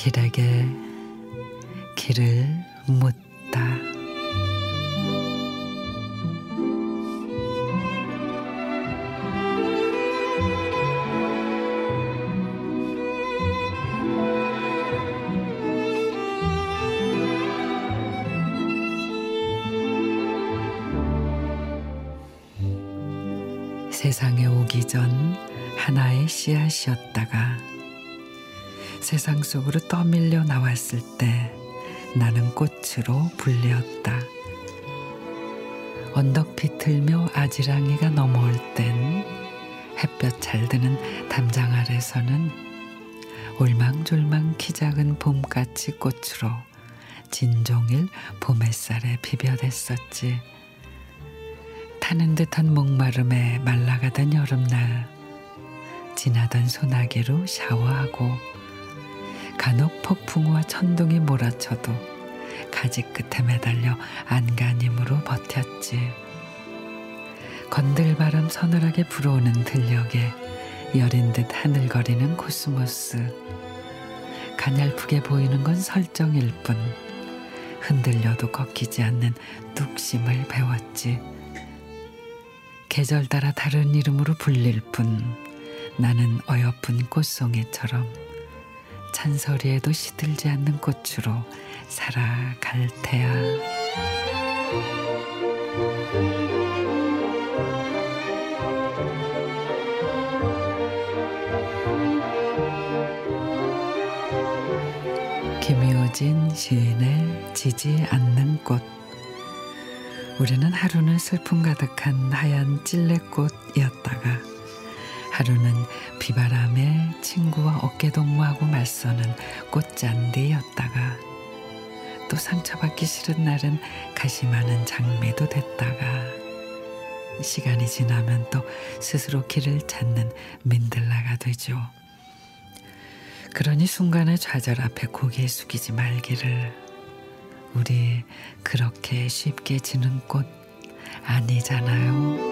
길에게 길을 묻다. 세상에 오기 전 하나의 씨앗이었다가 세상 속으로 떠밀려 나왔을 때 나는 꽃으로 불렸다. 언덕 비틀며 아지랑이가 넘어올 땐 햇볕 잘 드는 담장 아래서는 올망졸망 키 작은 봄까치 꽃으로 진종일 봄 햇살에 비벼댔었지. 타는 듯한 목마름에 말라가던 여름날 지나던 소나기로 샤워하고 간혹 폭풍우와 천둥이 몰아쳐도 가지 끝에 매달려 안간힘으로 버텼지. 건들바람 서늘하게 불어오는 들녘에 여린 듯 하늘거리는 코스모스. 가냘프게 보이는 건 설정일 뿐 흔들려도 꺾이지 않는 뚝심을 배웠지. 계절 따라 다른 이름으로 불릴 뿐 나는 어여쁜 꽃송이처럼 찬소리에도 시들지 않는 꽃으로 살아갈 테야. 김효진 시인의 지지 않는 꽃 우리는 하루는 슬픔 가득한 하얀 찔레꽃이었다가 하루는 비바람에 친구와 어깨동무하고 맞서는 꽃잔디였다가 또 상처받기 싫은 날은 가시 많은 장미도 됐다가 시간이 지나면 또 스스로 길을 찾는 민들라가 되죠. 그러니 순간의 좌절 앞에 고개 숙이지 말기를 우리 그렇게 쉽게 지는 꽃 아니잖아요.